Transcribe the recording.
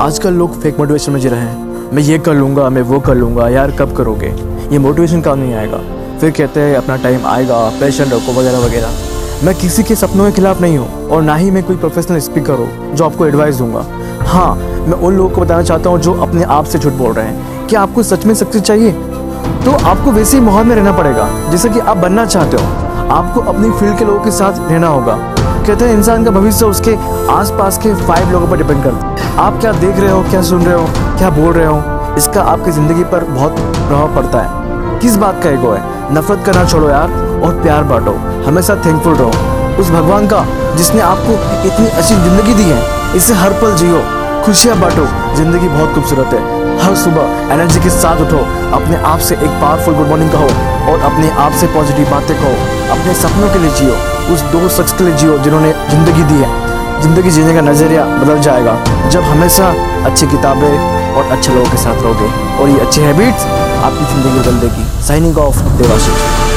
आजकल लोग fake motivation में जी रहे हैं। मैं ये कर लूँगा, मैं वो कर लूँगा, यार कब करोगे? ये मोटिवेशन काम नहीं आएगा? फिर कहते हैं, अपना टाइम आएगा पेशेंट रखो, वगैरह वगैरह। मैं किसी के सपनों के खिलाफ नहीं हूँ, और ना ही मैं कोई प्रोफेशनल स्पीकर हूँ, जो आपको एडवाइस दूँगा। हाँ मैं उन लोगों को बताना चाहता हूँ, जो अपने आप से झूठ बोल रहे हैं। कि आपको सच में सक्सेस चाहिए? तो आपको वैसे ही माहौल में रहना पड़ेगा, जैसे कि आप बनना चाहते हो। आपको अपनी फ़ील्ड के लोगों के साथ रहना होगा। कहते हैं, इंसान का भविष्य उसके आसपास के फाइव लोगों पर डिपेंड करता है। आप क्या देख रहे हो, क्या सुन रहे हो, क्या बोल रहे हो, इसका आपकी ज़िंदगी पर बहुत प्रभाव पड़ता है। किस बात का ईगो है? नफरत करना छोड़ो यार, और प्यार बांटो। हमेशा थैंकफुल रहो। उस भगवान का, जिसने आपको इतनी अच्छी ज़िंदगी दी है, इसे हर पल जियो। खुशियाँ बांटो। ज़िंदगी बहुत खूबसूरत है। हर सुबह एनर्जी के साथ उठो। अपने आप से एक पावरफुल गुड मॉर्निंग कहो, और अपने आप से पॉजिटिव बातें कहो। अपने सपनों के लिए जियो। उस दो शख्स के लिए जियो, जिन्होंने ज़िंदगी दी है। ज़िंदगी जीने का नज़रिया बदल जाएगा जब हमेशा अच्छी किताबें और अच्छे लोगों के साथ रहोगे। और ये अच्छी हैबिट्स आपकी ज़िंदगी बदल देगी। Signing off Devashish.